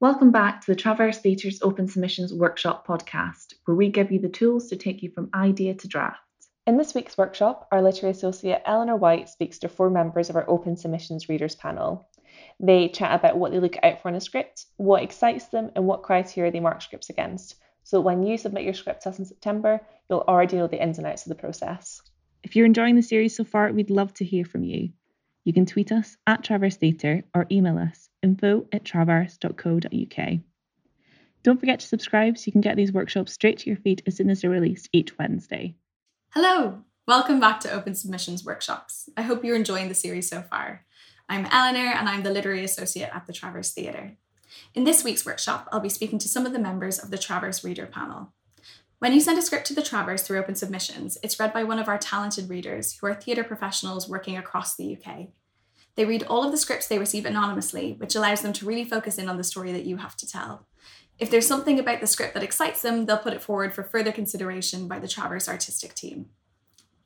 Welcome back to the Traverse Theatre's Open Submissions Workshop podcast, where we give you the tools to take you from idea to draft. In this week's workshop, our literary associate Eleanor White speaks to four members of our Open Submissions Readers panel. They chat about what they look out for in a script, what excites them, and what criteria they mark scripts against. So when you submit your script to us in September, you'll already know the ins and outs of the process. If you're enjoying the series so far, we'd love to hear from you. You can tweet us at Traverse Theatre or email us info at traverse.co.uk. Don't forget to subscribe so you can get these workshops straight to your feed as soon as they're released each Wednesday. Hello! Welcome back to Open Submissions Workshops. I hope you're enjoying the series so far. I'm Eleanor and I'm the Literary Associate at the Traverse Theatre. In this week's workshop, I'll be speaking to some of the members of the Traverse Reader panel. When you send a script to the Traverse through Open Submissions, it's read by one of our talented readers who are theatre professionals working across the UK. They read all of the scripts they receive anonymously, which allows them to really focus in on the story that you have to tell. If there's something about the script that excites them, they'll put it forward for further consideration by the Traverse artistic team.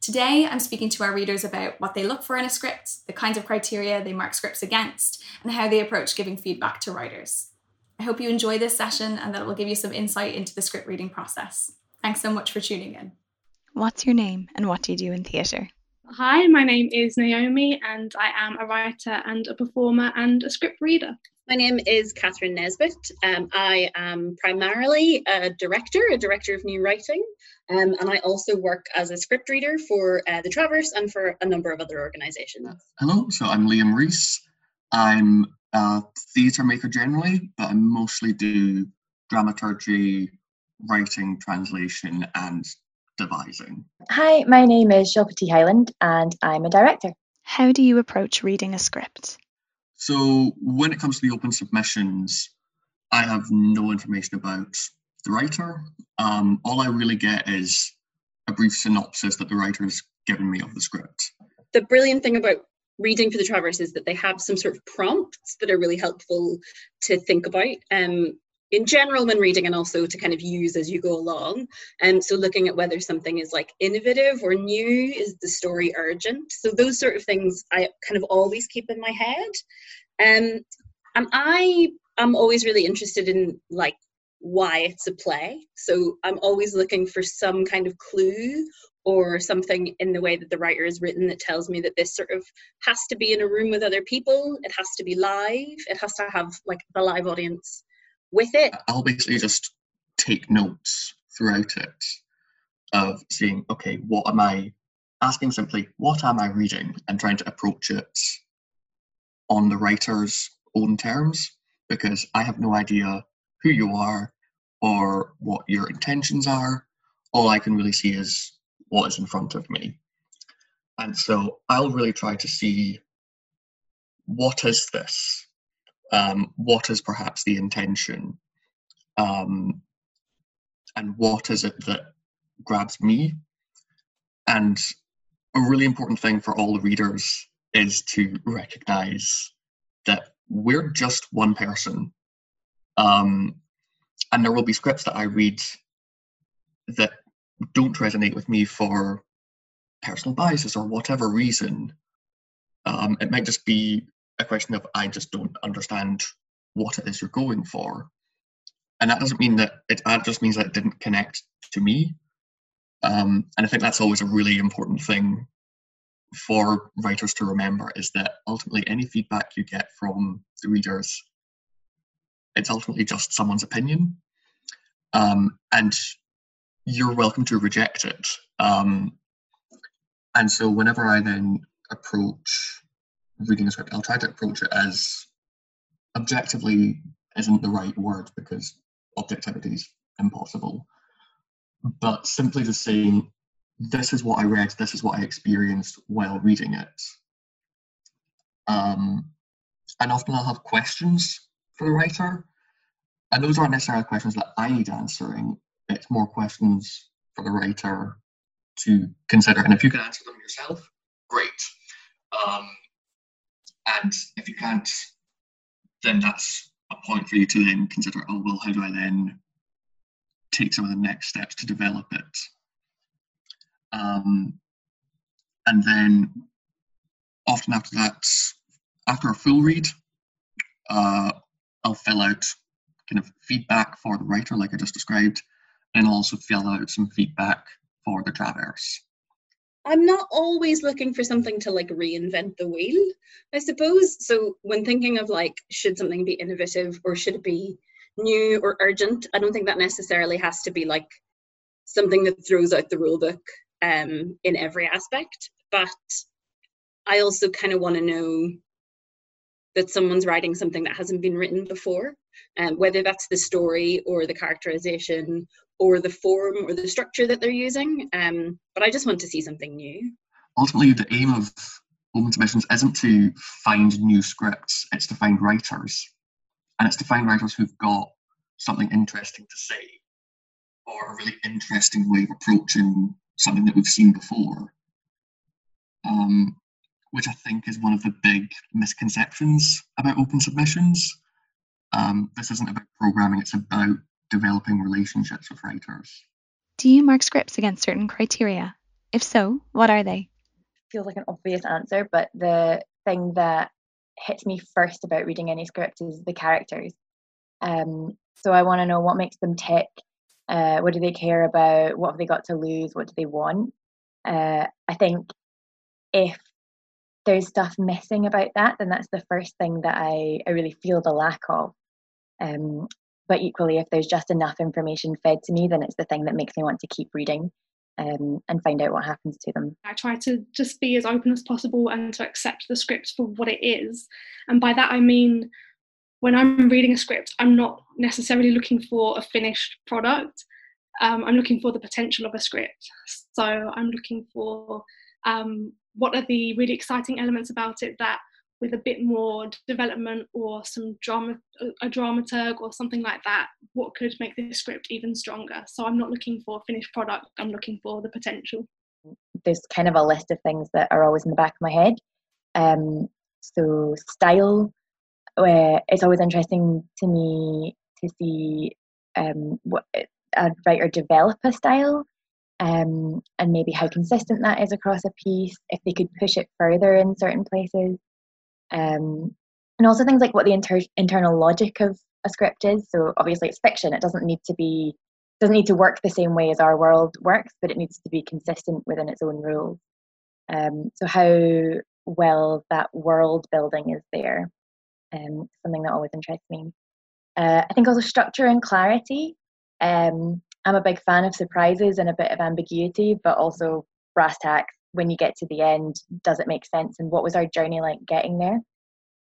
Today, I'm speaking to our readers about what they look for in a script, the kinds of criteria they mark scripts against, and how they approach giving feedback to writers. I hope you enjoy this session and that it will give you some insight into the script reading process. Thanks so much for tuning in. What's your name and what do you do in theatre? Hi, my name is Naomi, and I am a writer and a performer and a script reader. My name is Catherine Nesbitt. Um, I am primarily a director, a director of new writing, um, and I also work as a script reader for uh, the Traverse and for a number of other organisations. Hello, so I'm Liam Reese. I'm a theatre maker generally, but I mostly do dramaturgy, writing, translation, and devising. Hi, my name is Shilpa T-Hyland and I'm a director. How do you approach reading a script? So, when it comes to the open submissions, I have no information about the writer. Um, all I really get is a brief synopsis that the writer has given me of the script. The brilliant thing about reading for the Traverse is that they have some sort of prompts that are really helpful to think about. Um, in general when reading and also to kind of use as you go along. And um, so looking at whether something is like innovative or new is the story urgent. So those sort of things i kind of always keep in my head. Um, and i am always really interested in like why it's a play. So i'm always looking for some kind of clue or something in the way that the writer is written that tells me that this sort of has to be in a room with other people. It has to be live. It has to have like the live audience with it. I'll basically just take notes throughout it of seeing, okay, what am I asking simply, what am I reading and trying to approach it on the writer's own terms because I have no idea who you are or what your intentions are. All I can really see is what is in front of me. And so I'll really try to see what is this? Um, what is perhaps the intention um, and what is it that grabs me? And a really important thing for all the readers is to recognize that we're just one person um, and there will be scripts that i read that don't resonate with me for personal biases or whatever reason. Um, it might just be a question of I just don't understand what it is you're going for. And that doesn't mean that it that just means that it didn't connect to me. Um, and I think that's always a really important thing for writers to remember is that ultimately any feedback you get from the readers, it's ultimately just someone's opinion. Um, and you're welcome to reject it. Um, and so whenever I then approach reading a script, I'll try to approach it as objectively isn't the right word because objectivity is impossible. But simply just saying, this is what I read, this is what I experienced while reading it. Um, and often I'll have questions for the writer. And those aren't necessarily questions that I need answering, it's more questions for the writer to consider. And if you can answer them yourself, great. Um, and if you can't, then that's a point for you to then consider, oh, well, how do I then take some of the next steps to develop it? Um, and then often after that, after a full read, uh, I'll fill out kind of feedback for the writer, like I just described, and also fill out some feedback for the traverse. I'm not always looking for something to like reinvent the wheel, I suppose. So when thinking of like, should something be innovative or should it be new or urgent, I don't think that necessarily has to be like something that throws out the rule book um, in every aspect. But I also kind of want to know that someone's writing something that hasn't been written before, um, whether that's the story or the characterization or the form or the structure that they're using. Um, but I just want to see something new. Ultimately, the aim of Open Submissions isn't to find new scripts, it's to find writers. And it's to find writers who've got something interesting to say or a really interesting way of approaching something that we've seen before. Um, which I think is one of the big misconceptions about open submissions. Um, this isn't about programming, it's about developing relationships with writers. Do you mark scripts against certain criteria? If so, what are they? Feels like an obvious answer, but the thing that hits me first about reading any script is the characters. Um, so I want to know what makes them tick. Uh, what do they care about? What have they got to lose? What do they want? Uh, I think if there's stuff missing about that, then that's the first thing that I, I really feel the lack of. Um, but equally, if there's just enough information fed to me, then it's the thing that makes me want to keep reading um, and find out what happens to them. I try to just be as open as possible and to accept the script for what it is. And by that, I mean, when I'm reading a script, I'm not necessarily looking for a finished product. Um, I'm looking for the potential of a script. So I'm looking for um, what are the really exciting elements about it that with a bit more development or some drama a dramaturg or something like that what could make this script even stronger? So i'm not looking for a finished product i'm looking for the potential. There's kind of a list of things that are always in the back of my head. Um, so style uh, it's always interesting to me to see um, what a writer develop a style um, and maybe how consistent that is across a piece, if they could push it further in certain places. Um, and also things like what the inter- internal logic of a script is. So obviously it's fiction, it doesn't need to be doesn't need to work the same way as our world works, but it needs to be consistent within its own rules. Um, so how well that world building is there, um, something that always interests me. Uh, I think also structure and clarity. Um, I'm a big fan of surprises and a bit of ambiguity, but also brass tacks. When you get to the end, does it make sense? And what was our journey like getting there?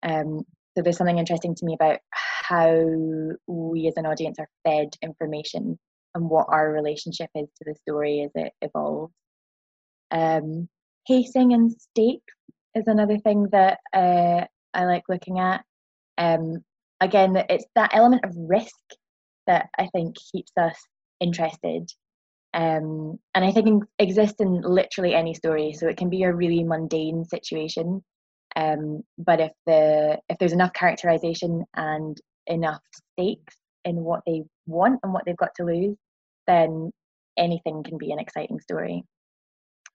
Um, so there's something interesting to me about how we as an audience are fed information and what our relationship is to the story as it evolves. Um, pacing and stakes is another thing that uh, I like looking at. Um, again, it's that element of risk that I think keeps us interested. Um, and I think exists in literally any story. So it can be a really mundane situation, um, but if the if there's enough characterization and enough stakes in what they want and what they've got to lose, then anything can be an exciting story.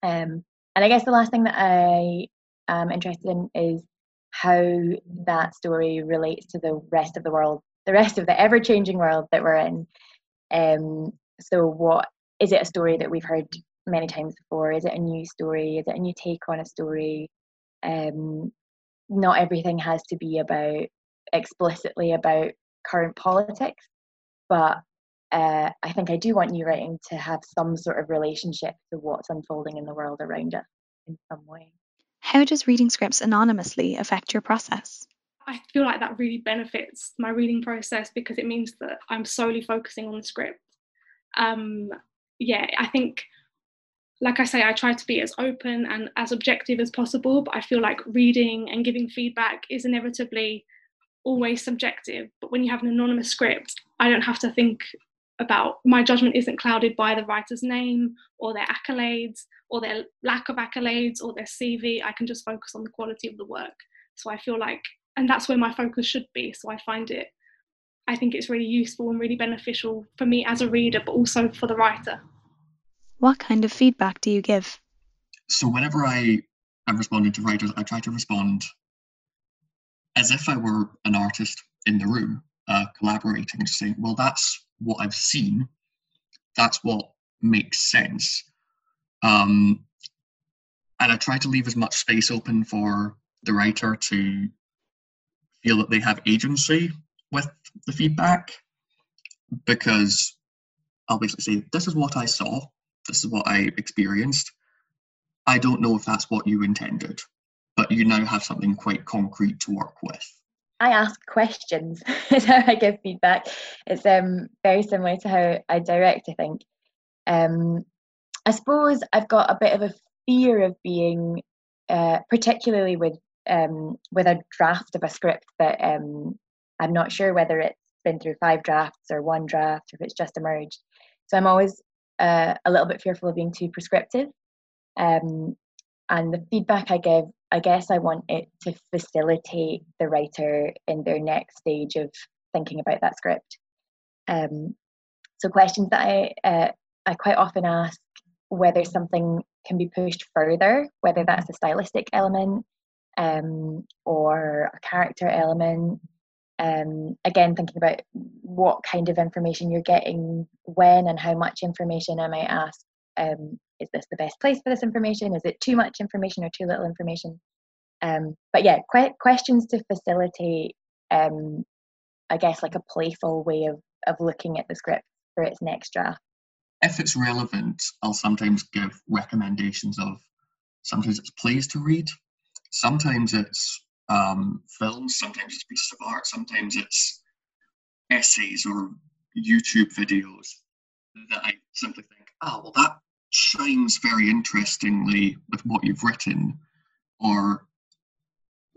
Um, and I guess the last thing that I am interested in is how that story relates to the rest of the world, the rest of the ever changing world that we're in. Um, so, what is it a story that we've heard many times before? Is it a new story? Is it a new take on a story? Um, not everything has to be about explicitly about current politics, but uh, I think I do want new writing to have some sort of relationship to what's unfolding in the world around us in some way. How does reading scripts anonymously affect your process? I feel like that really benefits my reading process because it means that I'm solely focusing on the script. Um, yeah, I think, like I say, I try to be as open and as objective as possible, but I feel like reading and giving feedback is inevitably always subjective. But when you have an anonymous script, I don't have to think about my judgment isn't clouded by the writer's name or their accolades or their lack of accolades or their CV. I can just focus on the quality of the work. So I feel like and that's where my focus should be. So i find it i think it's really useful and really beneficial for me as a reader but also for the writer. What kind of feedback do you give? So whenever i am responding to writers i try to respond as if i were an artist in the room uh, collaborating and saying, well, that's what I've seen, that's what makes sense. Um, and I try to leave as much space open for the writer to feel that they have agency with the feedback because I'll basically say, This is what I saw, this is what I experienced. I don't know if that's what you intended, but you now have something quite concrete to work with. I ask questions is how I give feedback. It's um very similar to how I direct, I think. Um I suppose I've got a bit of a fear of being uh, particularly with um, with a draft of a script that um, I'm not sure whether it's been through five drafts or one draft or if it's just emerged. So I'm always uh, a little bit fearful of being too prescriptive. Um, and the feedback I give, I guess I want it to facilitate the writer in their next stage of thinking about that script. Um, so questions that I uh, I quite often ask whether something can be pushed further, whether that's a stylistic element um, or a character element. Um, again, thinking about what kind of information you're getting when and how much information I might ask. Um, is this the best place for this information? Is it too much information or too little information? Um, but yeah, que- questions to facilitate, um, I guess, like a playful way of, of looking at the script for its next draft if it's relevant, I'll sometimes give recommendations of sometimes it's plays to read, sometimes it's um, films, sometimes it's pieces of art, sometimes it's essays or YouTube videos that I simply think, oh, well, that shines very interestingly with what you've written, or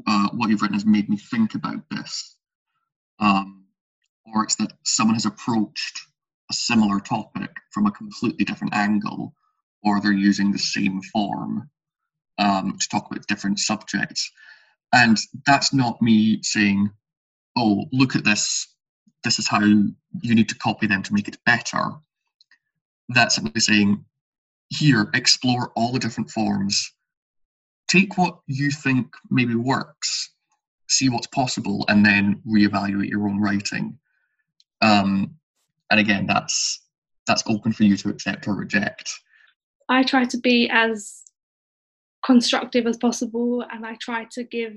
uh, what you've written has made me think about this. Um, or it's that someone has approached a similar topic from a completely different angle, or they're using the same form um, to talk about different subjects. And that's not me saying, oh, look at this, this is how you need to copy them to make it better. That's simply saying, here, explore all the different forms, take what you think maybe works, see what's possible, and then reevaluate your own writing. Um, and again that's that's open for you to accept or reject i try to be as constructive as possible and i try to give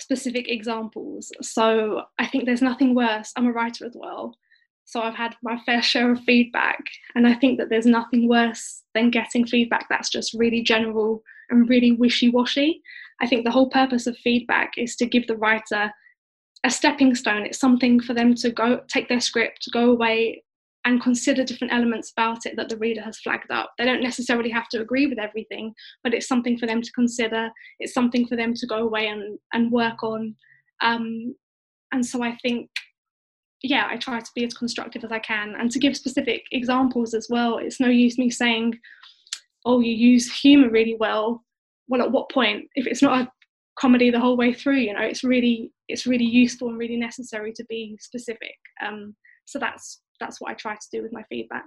specific examples so i think there's nothing worse i'm a writer as well so i've had my fair share of feedback and i think that there's nothing worse than getting feedback that's just really general and really wishy-washy i think the whole purpose of feedback is to give the writer a stepping stone. It's something for them to go take their script, go away and consider different elements about it that the reader has flagged up. They don't necessarily have to agree with everything, but it's something for them to consider. It's something for them to go away and, and work on. Um, and so I think, yeah, I try to be as constructive as I can and to give specific examples as well. It's no use me saying, oh, you use humour really well. Well, at what point? If it's not a comedy the whole way through, you know, it's really it's really useful and really necessary to be specific. Um, so that's that's what I try to do with my feedback.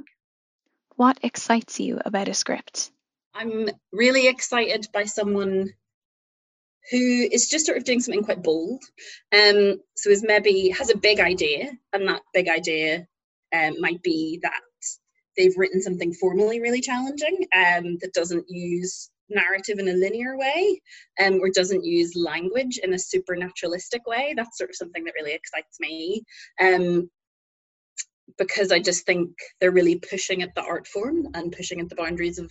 What excites you about a script? I'm really excited by someone who is just sort of doing something quite bold. Um, so is maybe has a big idea, and that big idea um, might be that they've written something formally really challenging um, that doesn't use narrative in a linear way um, or doesn't use language in a supernaturalistic way. That's sort of something that really excites me. Um, because I just think they're really pushing at the art form and pushing at the boundaries of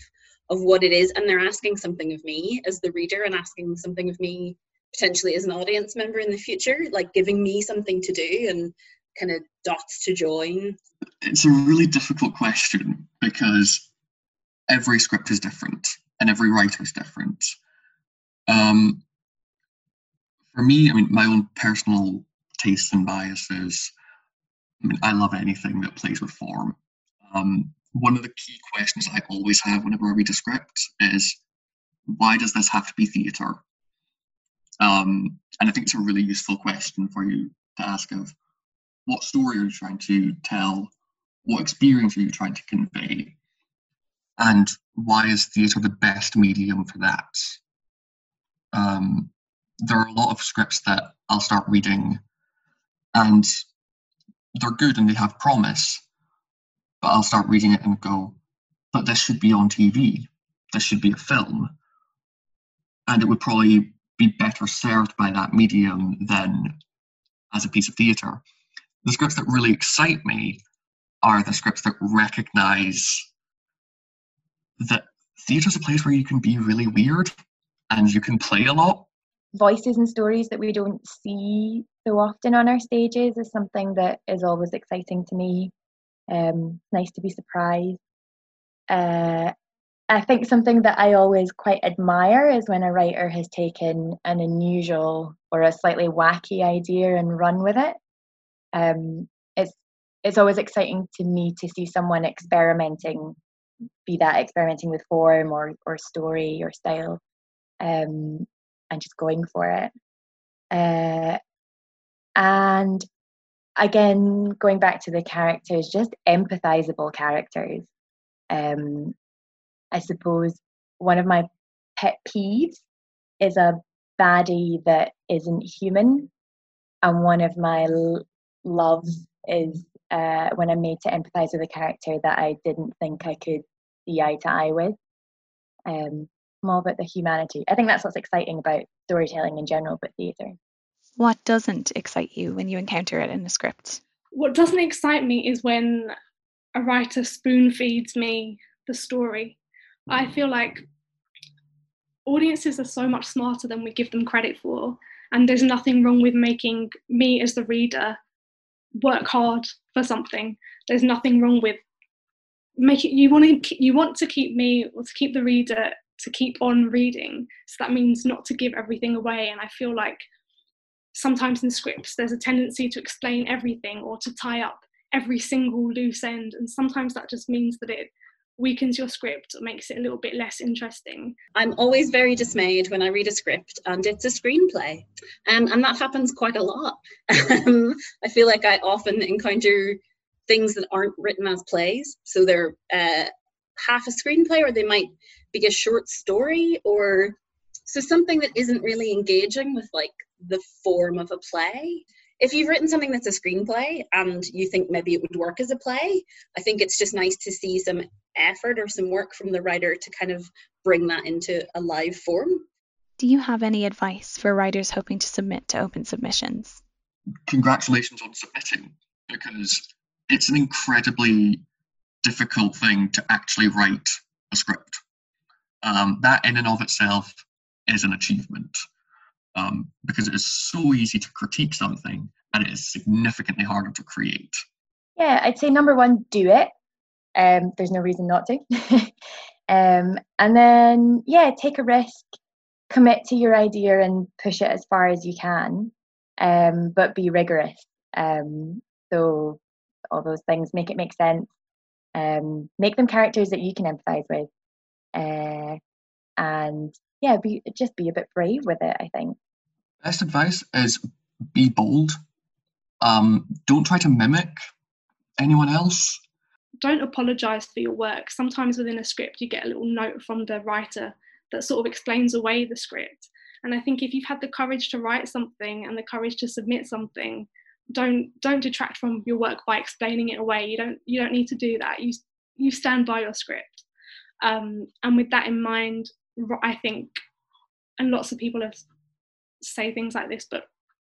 of what it is, and they're asking something of me as the reader and asking something of me potentially as an audience member in the future, like giving me something to do and kind of dots to join. It's a really difficult question because every script is different and every writer is different. Um, for me, I mean, my own personal tastes and biases, I mean, I love anything that plays with form. Um, one of the key questions I always have whenever I read a script is, why does this have to be theatre? Um, and I think it's a really useful question for you to ask of what story are you trying to tell? What experience are you trying to convey? and why is theatre the best medium for that? Um, there are a lot of scripts that I'll start reading, and they're good and they have promise, but I'll start reading it and go, but this should be on TV. This should be a film. And it would probably be better served by that medium than as a piece of theatre. The scripts that really excite me are the scripts that recognize that theatre's a place where you can be really weird and you can play a lot. Voices and stories that we don't see so often on our stages is something that is always exciting to me. Um, nice to be surprised. Uh, I think something that I always quite admire is when a writer has taken an unusual or a slightly wacky idea and run with it. Um, it's it's always exciting to me to see someone experimenting, be that experimenting with form or or story or style, um, and just going for it. Uh, and again, going back to the characters, just empathizable characters. Um, I suppose one of my pet peeves is a baddie that isn't human, and one of my l- loves is uh, when I'm made to empathise with a character that I didn't think I could see eye to eye with. Um, more about the humanity. I think that's what's exciting about storytelling in general, but theatre. What doesn't excite you when you encounter it in a script? What doesn't excite me is when a writer spoon feeds me the story. I mm. feel like audiences are so much smarter than we give them credit for. And there's nothing wrong with making me as the reader work hard for something. There's nothing wrong with making you want to you want to keep me or to keep the reader to keep on reading. So that means not to give everything away. And I feel like sometimes in scripts there's a tendency to explain everything or to tie up every single loose end. And sometimes that just means that it weakens your script or makes it a little bit less interesting. I'm always very dismayed when I read a script and it's a screenplay, um, and that happens quite a lot. Um, I feel like I often encounter things that aren't written as plays, so they're uh, half a screenplay, or they might be a short story, or so something that isn't really engaging with like the form of a play if you've written something that's a screenplay and you think maybe it would work as a play, I think it's just nice to see some effort or some work from the writer to kind of bring that into a live form. Do you have any advice for writers hoping to submit to open submissions? Congratulations on submitting because it's an incredibly difficult thing to actually write a script. Um, that in and of itself is an achievement um, because it is so easy to critique something and it is significantly harder to create. Yeah, I'd say number one, do it. Um, there's no reason not to. um, and then, yeah, take a risk, commit to your idea and push it as far as you can, um, but be rigorous. Um, so, all those things, make it make sense, um, make them characters that you can empathize with. Uh, and yeah, be just be a bit brave with it. I think. Best advice is be bold. Um, don't try to mimic anyone else. Don't apologize for your work. Sometimes within a script, you get a little note from the writer that sort of explains away the script. And I think if you've had the courage to write something and the courage to submit something, don't don't detract from your work by explaining it away. You don't you don't need to do that. You you stand by your script. Um, and with that in mind, I think, and lots of people have say things like this, but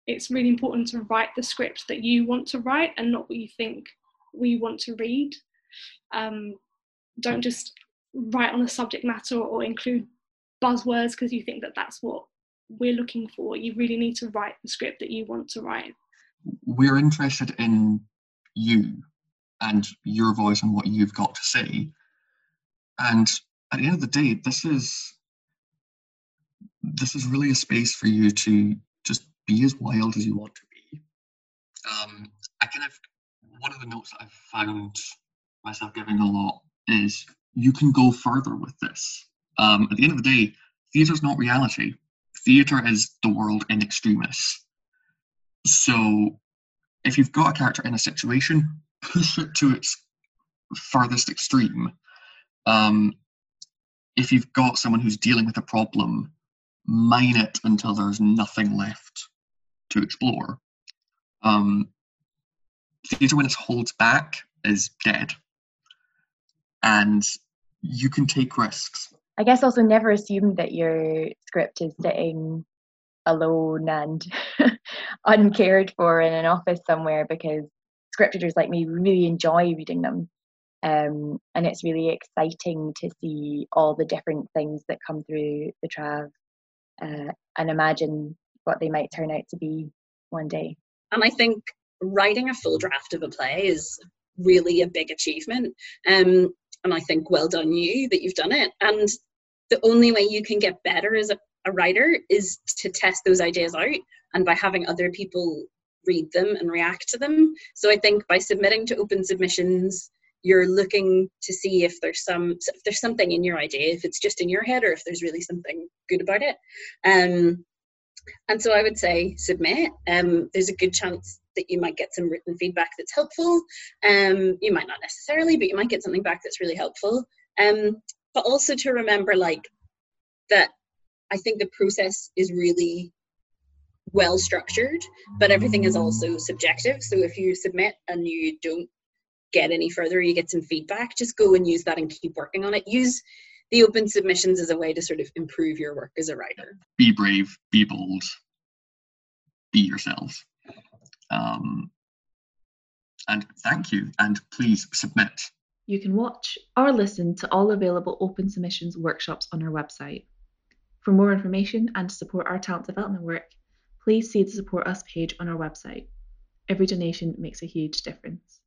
it's really important to write the script that you want to write and not what you think we want to read. Um, don't just write on a subject matter or include buzzwords because you think that that's what we're looking for. You really need to write the script that you want to write. We're interested in you and your voice and what you've got to say. And at the end of the day, this is this is really a space for you to just be as wild as you want to be. Um, I kind of one of the notes that I've found myself giving a lot is you can go further with this. Um, at the end of the day, theatre is not reality. Theatre is the world in extremis. So if you've got a character in a situation, push it to its furthest extreme. Um, if you've got someone who's dealing with a problem, mine it until there's nothing left to explore. Um, theatre when it holds back is dead. And you can take risks. I guess also never assume that your script is sitting alone and uncared for in an office somewhere because script readers like me really enjoy reading them. Um, and it's really exciting to see all the different things that come through the Trav uh, and imagine what they might turn out to be one day. And I think writing a full draft of a play is really a big achievement. Um, and I think well done you that you've done it. And the only way you can get better as a, a writer is to test those ideas out and by having other people read them and react to them. So I think by submitting to open submissions, you're looking to see if there's some if there's something in your idea, if it's just in your head or if there's really something good about it. Um, and so I would say submit. Um, there's a good chance that you might get some written feedback that's helpful. Um, you might not necessarily, but you might get something back that's really helpful. Um, but also to remember, like that, I think the process is really well structured, but everything is also subjective. So if you submit and you don't get any further, you get some feedback, just go and use that and keep working on it. Use the open submissions as a way to sort of improve your work as a writer. Be brave, be bold, be yourselves. Um, and thank you, and please submit. You can watch or listen to all available open submissions workshops on our website. For more information and to support our talent development work, please see the Support Us page on our website. Every donation makes a huge difference.